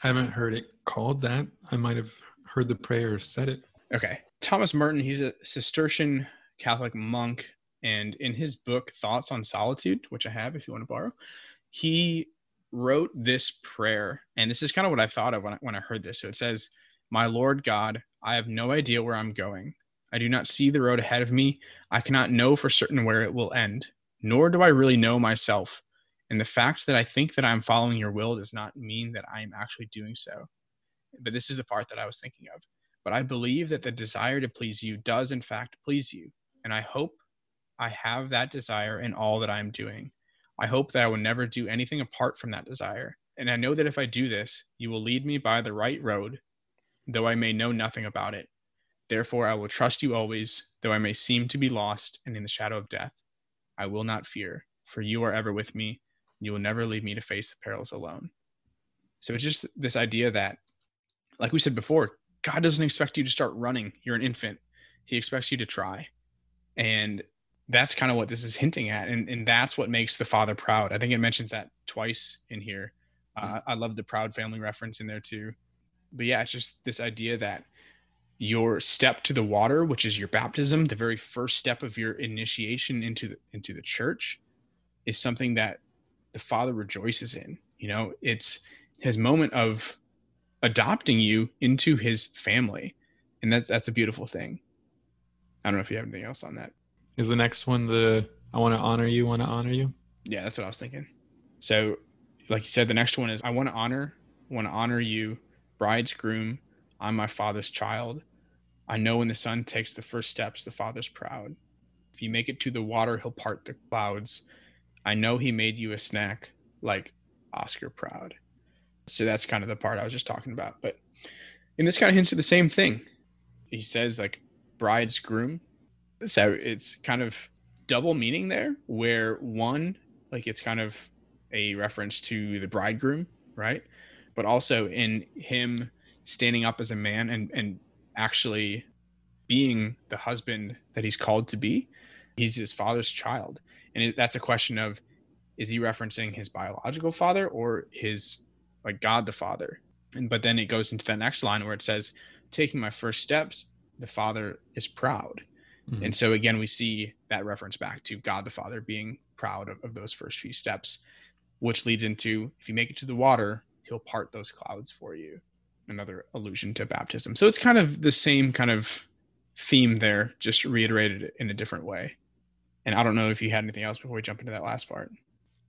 I haven't heard it called that. I might have heard the prayer said it. Okay. Thomas Merton, he's a Cistercian Catholic monk. And in his book, Thoughts on Solitude, which I have if you want to borrow, he wrote this prayer. And this is kind of what I thought of when I, when I heard this. So it says, My Lord God, I have no idea where I'm going. I do not see the road ahead of me. I cannot know for certain where it will end, nor do I really know myself. And the fact that I think that I'm following your will does not mean that I am actually doing so. But this is the part that I was thinking of. But I believe that the desire to please you does, in fact, please you. And I hope I have that desire in all that I'm doing. I hope that I will never do anything apart from that desire. And I know that if I do this, you will lead me by the right road, though I may know nothing about it. Therefore, I will trust you always, though I may seem to be lost and in the shadow of death. I will not fear, for you are ever with me. and You will never leave me to face the perils alone. So it's just this idea that, like we said before, God doesn't expect you to start running. You're an infant. He expects you to try. And that's kind of what this is hinting at. And, and that's what makes the father proud. I think it mentions that twice in here. Uh, I love the proud family reference in there too. But yeah, it's just this idea that your step to the water, which is your baptism, the very first step of your initiation into the, into the church, is something that the Father rejoices in. You know, it's his moment of adopting you into his family, and that's that's a beautiful thing. I don't know if you have anything else on that. Is the next one the I want to honor you, want to honor you? Yeah, that's what I was thinking. So, like you said, the next one is I want to honor, want to honor you, bride's groom. I'm my father's child. I know when the son takes the first steps, the father's proud. If you make it to the water, he'll part the clouds. I know he made you a snack like Oscar proud. So that's kind of the part I was just talking about. But and this kind of hints at the same thing. He says like bride's groom. So it's kind of double meaning there, where one, like it's kind of a reference to the bridegroom, right? But also in him standing up as a man and and actually being the husband that he's called to be he's his father's child. And that's a question of is he referencing his biological father or his like god the father? And but then it goes into that next line where it says taking my first steps the father is proud mm-hmm. and so again we see that reference back to god the father being proud of, of those first few steps which leads into if you make it to the water he'll part those clouds for you another allusion to baptism. So it's kind of the same kind of theme there, just reiterated in a different way. And I don't know if you had anything else before we jump into that last part.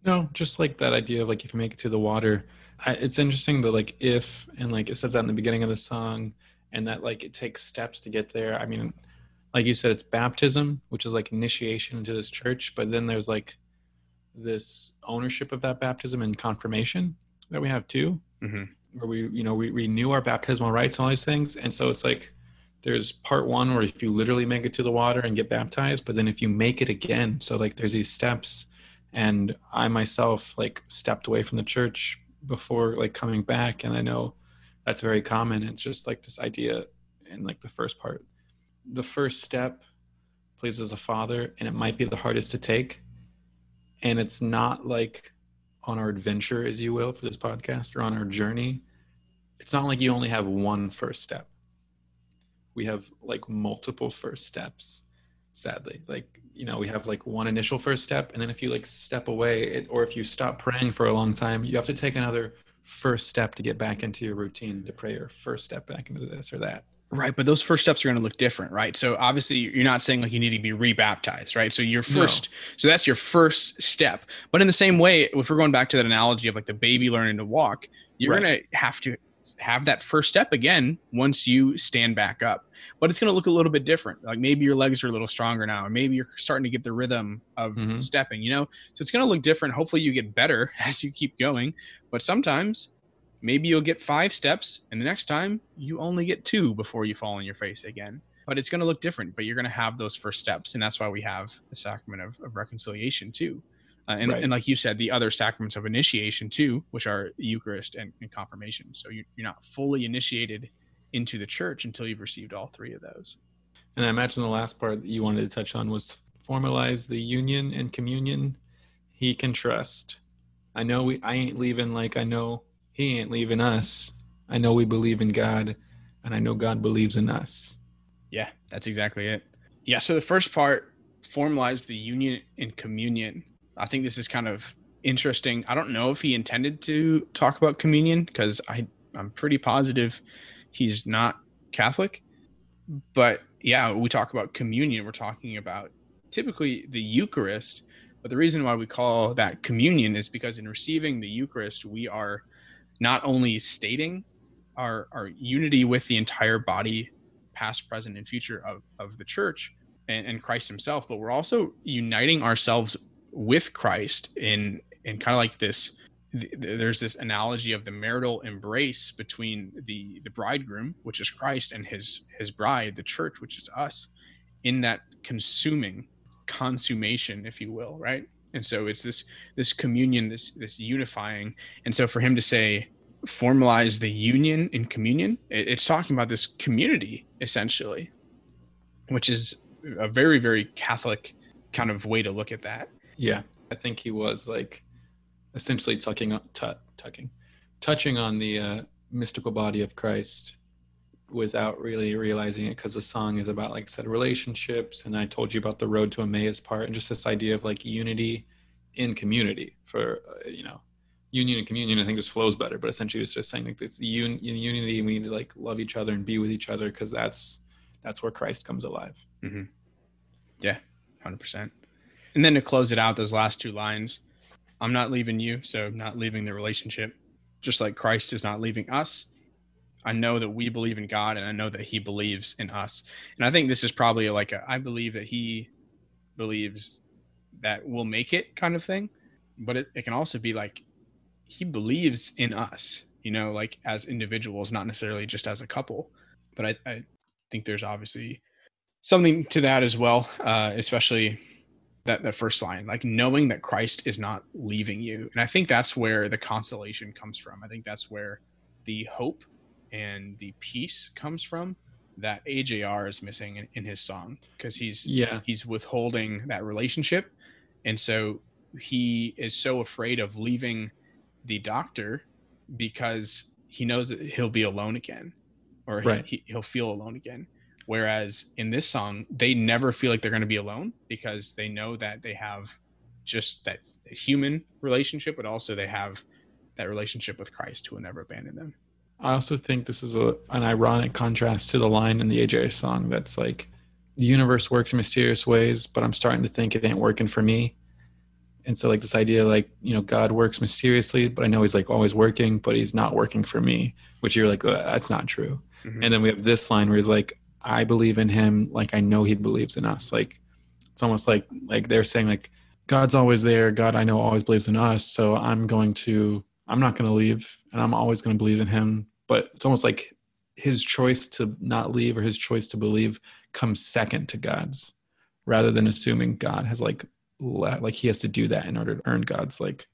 No, just like that idea of like if you make it to the water, I, it's interesting that like if and like it says that in the beginning of the song, and that like it takes steps to get there. I mean, like you said, it's baptism, which is like initiation into this church, but then there's like this ownership of that baptism and confirmation that we have too. Mm-hmm. where we you know we renew our baptismal rites and all these things. And so it's like there's part one where if you literally make it to the water and get baptized but then if you make it again so like there's these steps. And i myself like stepped away from the church before like coming back. And i know that's very common. It's just like this idea in like the first part the first step pleases the father and it might be the hardest to take and it's not like on our adventure, as you will, for this podcast or on our journey, it's not like you only have one first step. We have like multiple first steps, sadly. Like, you know, we have like one initial first step. And then if you like step away, it, or if you stop praying for a long time, you have to take another first step to get back into your routine to pray or first step back into this or that. Right, but those first steps are going to look different, right? So obviously, you're not saying like you need to be rebaptized, right? So your first, no. so that's your first step. But in the same way, if we're going back to that analogy of like the baby learning to walk, you're right. going to have to have that first step again once you stand back up. But it's going to look a little bit different. Like maybe your legs are a little stronger now, or maybe you're starting to get the rhythm of mm-hmm. stepping, you know? So it's going to look different. Hopefully, you get better as you keep going. But sometimes maybe you'll get five steps, and the next time you only get two before you fall on your face again. But it's going to look different, but you're going to have those first steps. And that's why we have the sacrament of, of reconciliation, too. Uh, and, right. and like you said, the other sacraments of initiation too, which are Eucharist and, and confirmation. So you, you're not fully initiated into the church until you've received all three of those. And I imagine the last part that you wanted to touch on was formalize the union and communion he can trust. I know we I ain't leaving like I know he ain't leaving us. I know we believe in God and I know God believes in us. Yeah, that's exactly it. Yeah, so the first part formalize the union and communion I think this is kind of interesting. I don't know if he intended to talk about communion because I I'm pretty positive he's not Catholic. But yeah, we talk about communion. We're talking about typically the Eucharist. But the reason why we call that communion is because in receiving the Eucharist, we are not only stating our, our unity with the entire body, past, present, and future of, of the church and, and Christ himself, but we're also uniting ourselves with Christ in in kind of like this there's this analogy of the marital embrace between the the bridegroom which is Christ and his his bride the church which is us in that consuming consummation if you will right and so it's this this communion this this unifying. And so for him to say formalize the union in communion it, it's talking about this community essentially which is a very very catholic kind of way to look at that. Yeah, I think he was like essentially tucking, t- tucking, touching on the uh, mystical body of Christ without really realizing it because the song is about like said relationships and I told you about the road to Emmaus part and just this idea of like unity in community for uh, you know union and communion I think just flows better but essentially it's just saying like this un- unity we need to like love each other and be with each other because that's that's where Christ comes alive. Mm-hmm. Yeah, hundred percent. And then to close it out, those last two lines I'm not leaving you, so not leaving the relationship, just like Christ is not leaving us. I know that we believe in God and I know that he believes in us. And I think this is probably like a, I believe that he believes that we'll make it kind of thing. But it, it can also be like he believes in us, you know, like as individuals, not necessarily just as a couple. But I, I think there's obviously something to that as well, uh, especially that that first line like knowing that christ is not leaving you and i think that's where the consolation comes from i think that's where the hope and the peace comes from that ajr is missing in, in his song because he's yeah he's withholding that relationship and so he is so afraid of leaving the doctor because he knows that he'll be alone again or right. he, he'll feel alone again Whereas in this song, they never feel like they're going to be alone because they know that they have just that human relationship, but also they have that relationship with Christ who will never abandon them. I also think this is a, an ironic contrast to the line in the AJ song that's like, the universe works in mysterious ways, but I'm starting to think it ain't working for me. And so, like, this idea, like, you know, God works mysteriously, but I know he's like always working, but he's not working for me, which you're like, that's not true. Mm-hmm. And then we have this line where he's like, I believe in him like I know he believes in us. Like it's almost like like they're saying like God's always there. God I know always believes in us. So I'm going to I'm not going to leave and I'm always going to believe in him. But it's almost like his choice to not leave or his choice to believe comes second to God's rather than assuming God has like like he has to do that in order to earn God's like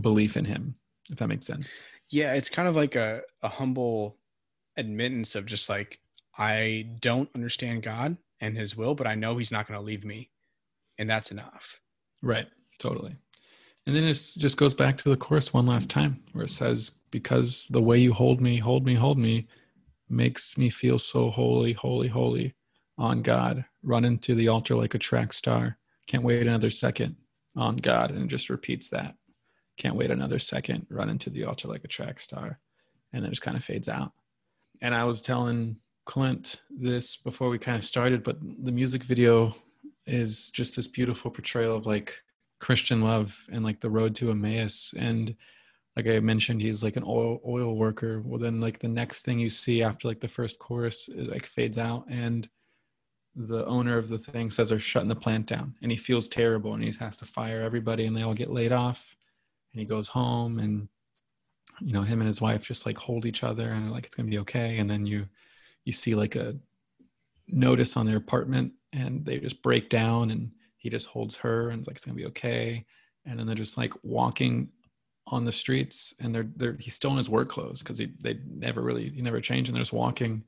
belief in him if that makes sense. Yeah, it's kind of like a a humble admittance of just like I don't understand God and his will, but I know he's not going to leave me. And that's enough. Right. Totally. And then it just goes back to the chorus one last time where it says, Because the way you hold me, hold me, hold me makes me feel so holy, holy, holy on God. Run into the altar like a track star. Can't wait another second on God. And it just repeats that. Can't wait another second. Run into the altar like a track star. And then it just kind of fades out. And I was telling Clint this before we kind of started, but the music video is just this beautiful portrayal of like Christian love and like the road to Emmaus. And like I mentioned, he's like an oil oil worker. Well, then like the next thing you see after like the first chorus is like fades out and the owner of the thing says they're shutting the plant down and he feels terrible and he has to fire everybody and they all get laid off and he goes home and you know him and his wife just like hold each other and like it's gonna be okay and then you you see like a notice on their apartment and they just break down and he just holds her and it's like it's gonna be okay. And then they're just like walking on the streets and they're they're he's still in his work clothes because he they never really he never changed and they're just walking.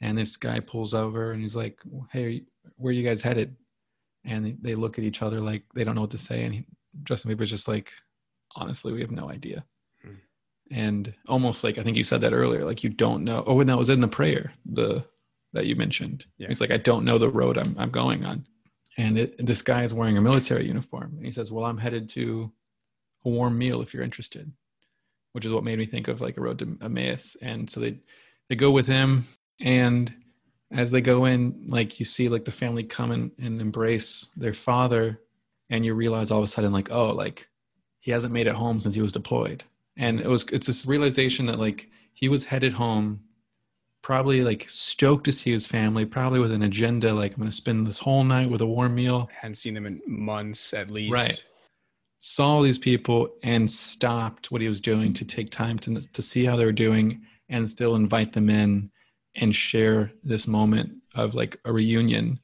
And this guy pulls over and he's like hey where are you guys headed? And they look at each other like they don't know what to say. And he, justin bieber's just like honestly we have no idea. Hmm. and almost like i think you said that earlier like you don't know oh and that was in the prayer the that you mentioned. Yeah. he's like i don't know the road i'm, I'm going on and it, this guy is wearing a military uniform. And he says well i'm headed to a warm meal if you're interested which is what made me think of like a road to emmaus. And so they they go with him. And as they go in like you see like the family come and embrace their father. And you realize all of a sudden like oh like he hasn't made it home since he was deployed. And it was it's this realization that like he was headed home probably like stoked to see his family probably with an agenda like i'm going to spend this whole night with a warm meal hadn't seen them in months at least right saw these people and stopped what he was doing to take time to, to see how they were doing and still invite them in and share this moment of like a reunion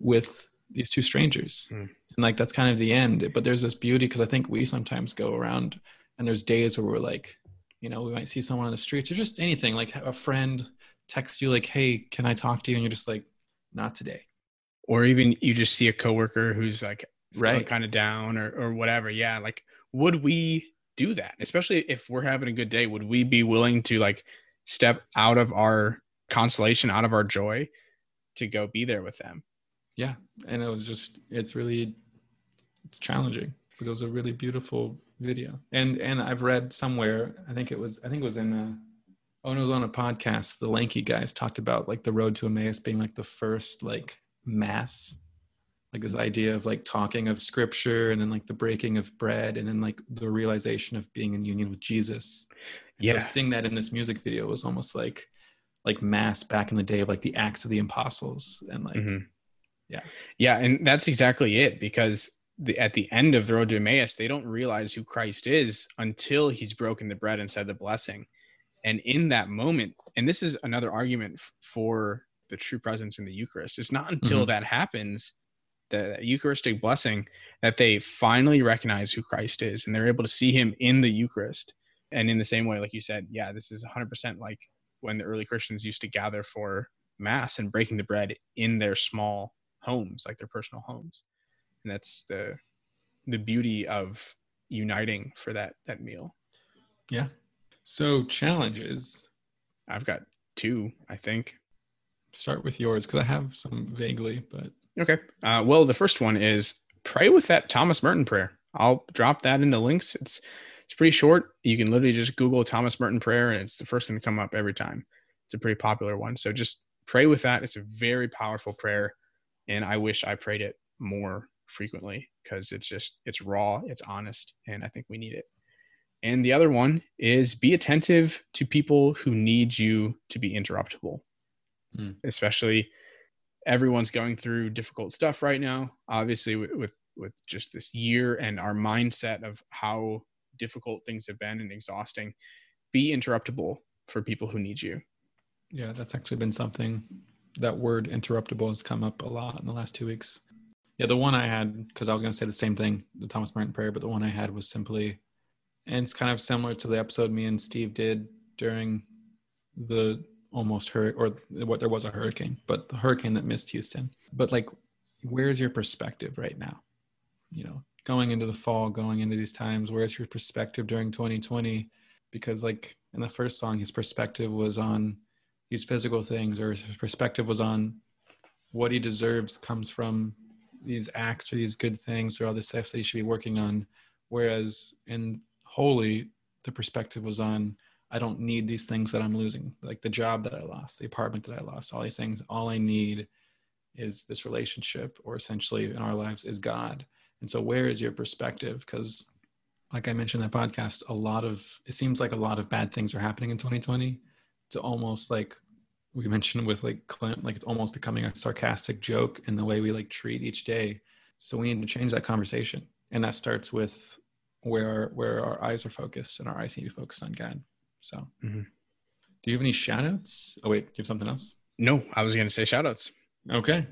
with these two strangers. Mm. And like that's kind of the end. But there's this beauty because I think we sometimes go around and there's days where we're like, you know, we might see someone on the streets or just anything, like a friend text you like, Hey, can I talk to you? And you're just like, not today. Or even you just see a coworker who's like right kind of down or, or whatever. Yeah. Like, would we do that? Especially if we're having a good day, would we be willing to like step out of our consolation out of our joy to go be there with them. Yeah. And it was just, it's really, it's challenging, but it was a really beautiful video. And, and I've read somewhere, I think it was, I think it was in a, oh, no, it was on a podcast. The lanky guys talked about like the road to Emmaus being like the first like mass like this idea of like talking of scripture and then like the breaking of bread and then like the realization of being in union with jesus and yeah so seeing that in this music video was almost like like mass back in the day of like the acts of the apostles and like mm-hmm. yeah yeah and that's exactly it because the, at the end of the road to emmaus they don't realize who christ is until he's broken the bread and said the blessing and in that moment and this is another argument for the true presence in the eucharist it's not until mm-hmm. that happens the eucharistic blessing that they finally recognize who christ is and they're able to see him in the eucharist and in the same way like you said yeah this is 100% like when the early Christians used to gather for mass and breaking the bread in their small homes, like their personal homes. And that's the the beauty of uniting for that that meal. Yeah. So challenges. I've got two, I think. Start with yours because I have some vaguely, but okay. Uh, well, the first one is pray with that Thomas Merton prayer. I'll drop that in the links. It's it's pretty short. You can literally just Google Thomas Merton prayer, and it's the first thing to come up every time. It's a pretty popular one. So just pray with that. It's a very powerful prayer, and I wish I prayed it more frequently because it's just it's raw, it's honest, and I think we need it. And the other one is be attentive to people who need you to be interruptible, mm. especially everyone's going through difficult stuff right now. Obviously, with, with with just this year and our mindset of how difficult things have been and exhausting, be interruptible for people who need you. Yeah, that's actually been something that word interruptible has come up a lot in the last two weeks. Yeah, the one I had, because I was going to say the same thing, the Thomas Merton prayer, but the one I had was simply, and it's kind of similar to the episode me and Steve did during the almost hurricane, or what there was a hurricane, but the hurricane that missed Houston. But like, where's your perspective right now? You know, going into the fall, going into these times? Where's your perspective during 2020? Because like in the first song, his perspective was on these physical things, or his perspective was on what he deserves comes from these acts or these good things or all the stuff that he should be working on. Whereas in Holy, the perspective was on I don't need these things that I'm losing, like the job that I lost, the apartment that I lost, all these things. All I need is this relationship, or essentially in our lives, is God. And so, where is your perspective? Because, like I mentioned in that podcast, a lot of it seems like a lot of bad things are happening in 2020. It's almost like we mentioned with like Clint, like it's almost becoming a sarcastic joke in the way we like treat each day. So we need to change that conversation, and that starts with where where our eyes are focused, and our eyes need to be focused on God. So, mm-hmm. do you have any shout outs? Oh, wait, do you have something else? No, I was going to say shout outs. Okay.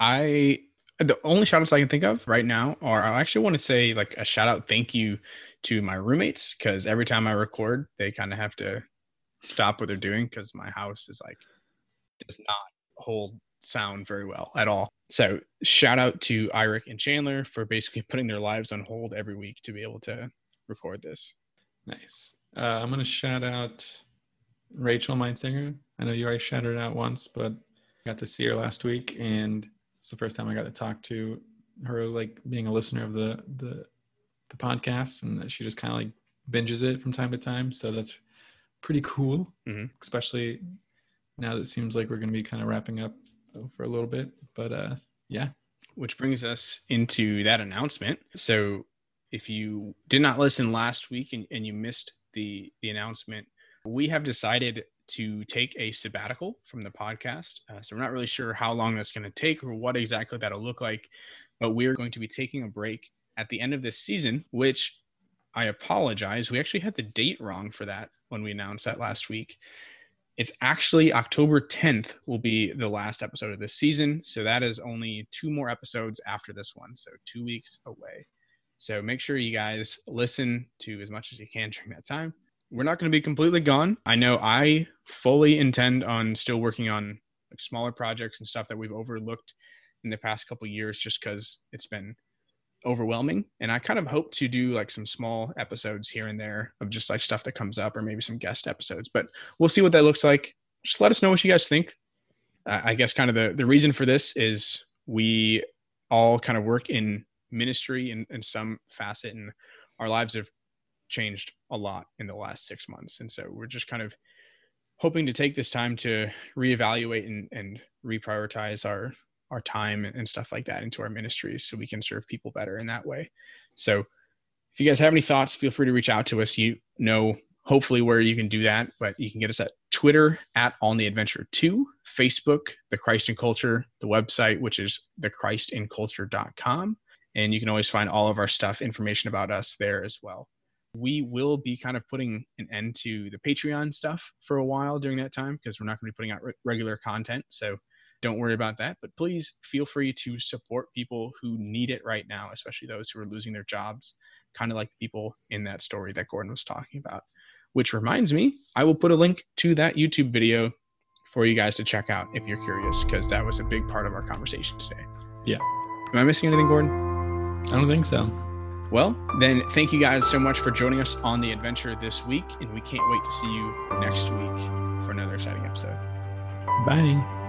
I, the only shout outs I can think of right now are I actually want to say like a shout out thank you to my roommates because every time I record, they kind of have to stop what they're doing because my house is like, does not hold sound very well at all. So shout out to Iric and Chandler for basically putting their lives on hold every week to be able to record this. Nice. Uh, I'm going to shout out Rachel Meinsinger. I know you already shouted out once, but I got to see her last week, and it's the first time I got to talk to her, like being a listener of the the, the podcast, and she just kind of like binges it from time to time. So that's pretty cool, mm-hmm. especially now that it seems like we're going to be kind of wrapping up for a little bit. But uh, yeah. Which brings us into that announcement. So if you did not listen last week and, and you missed the the announcement, we have decided to take a sabbatical from the podcast. Uh, so we're not really sure how long that's going to take or what exactly that'll look like, but we're going to be taking a break at the end of this season, which I apologize. We actually had the date wrong for that when we announced that last week. It's actually October 10th will be the last episode of this season. So that is only two more episodes after this one. So two weeks away. So make sure you guys listen to as much as you can during that time. We're not going to be completely gone. I know I fully intend on still working on like smaller projects and stuff that we've overlooked in the past couple years just because it's been overwhelming and i kind of hope to do like some small episodes here and there of just like stuff that comes up or maybe some guest episodes but we'll see what that looks like. Just let us know what you guys think. Uh, i guess kind of the the reason for this is we all kind of work in ministry in, in some facet and our lives have changed a lot in the last six months and so we're just kind of hoping to take this time to reevaluate and, and reprioritize our our time and stuff like that into our ministries so we can serve people better in that way so if you guys have any thoughts feel free to reach out to us you know hopefully where you can do that but you can get us at twitter at on the adventure 2 facebook the christ and culture the website which is the christinculture.com and you can always find all of our stuff, information about us there as well. We will be kind of putting an end to the Patreon stuff for a while during that time because we're not going to be putting out re- regular content. So don't worry about that. But please feel free to support people who need it right now, especially those who are losing their jobs, kind of like the people in that story that Gordon was talking about. Which reminds me, I will put a link to that YouTube video for you guys to check out if you're curious, because that was a big part of our conversation today. Yeah. Am I missing anything, Gordon? I don't think so. Well, then thank you guys so much for joining us on the adventure this week, and we can't wait to see you next week for another exciting episode. Bye.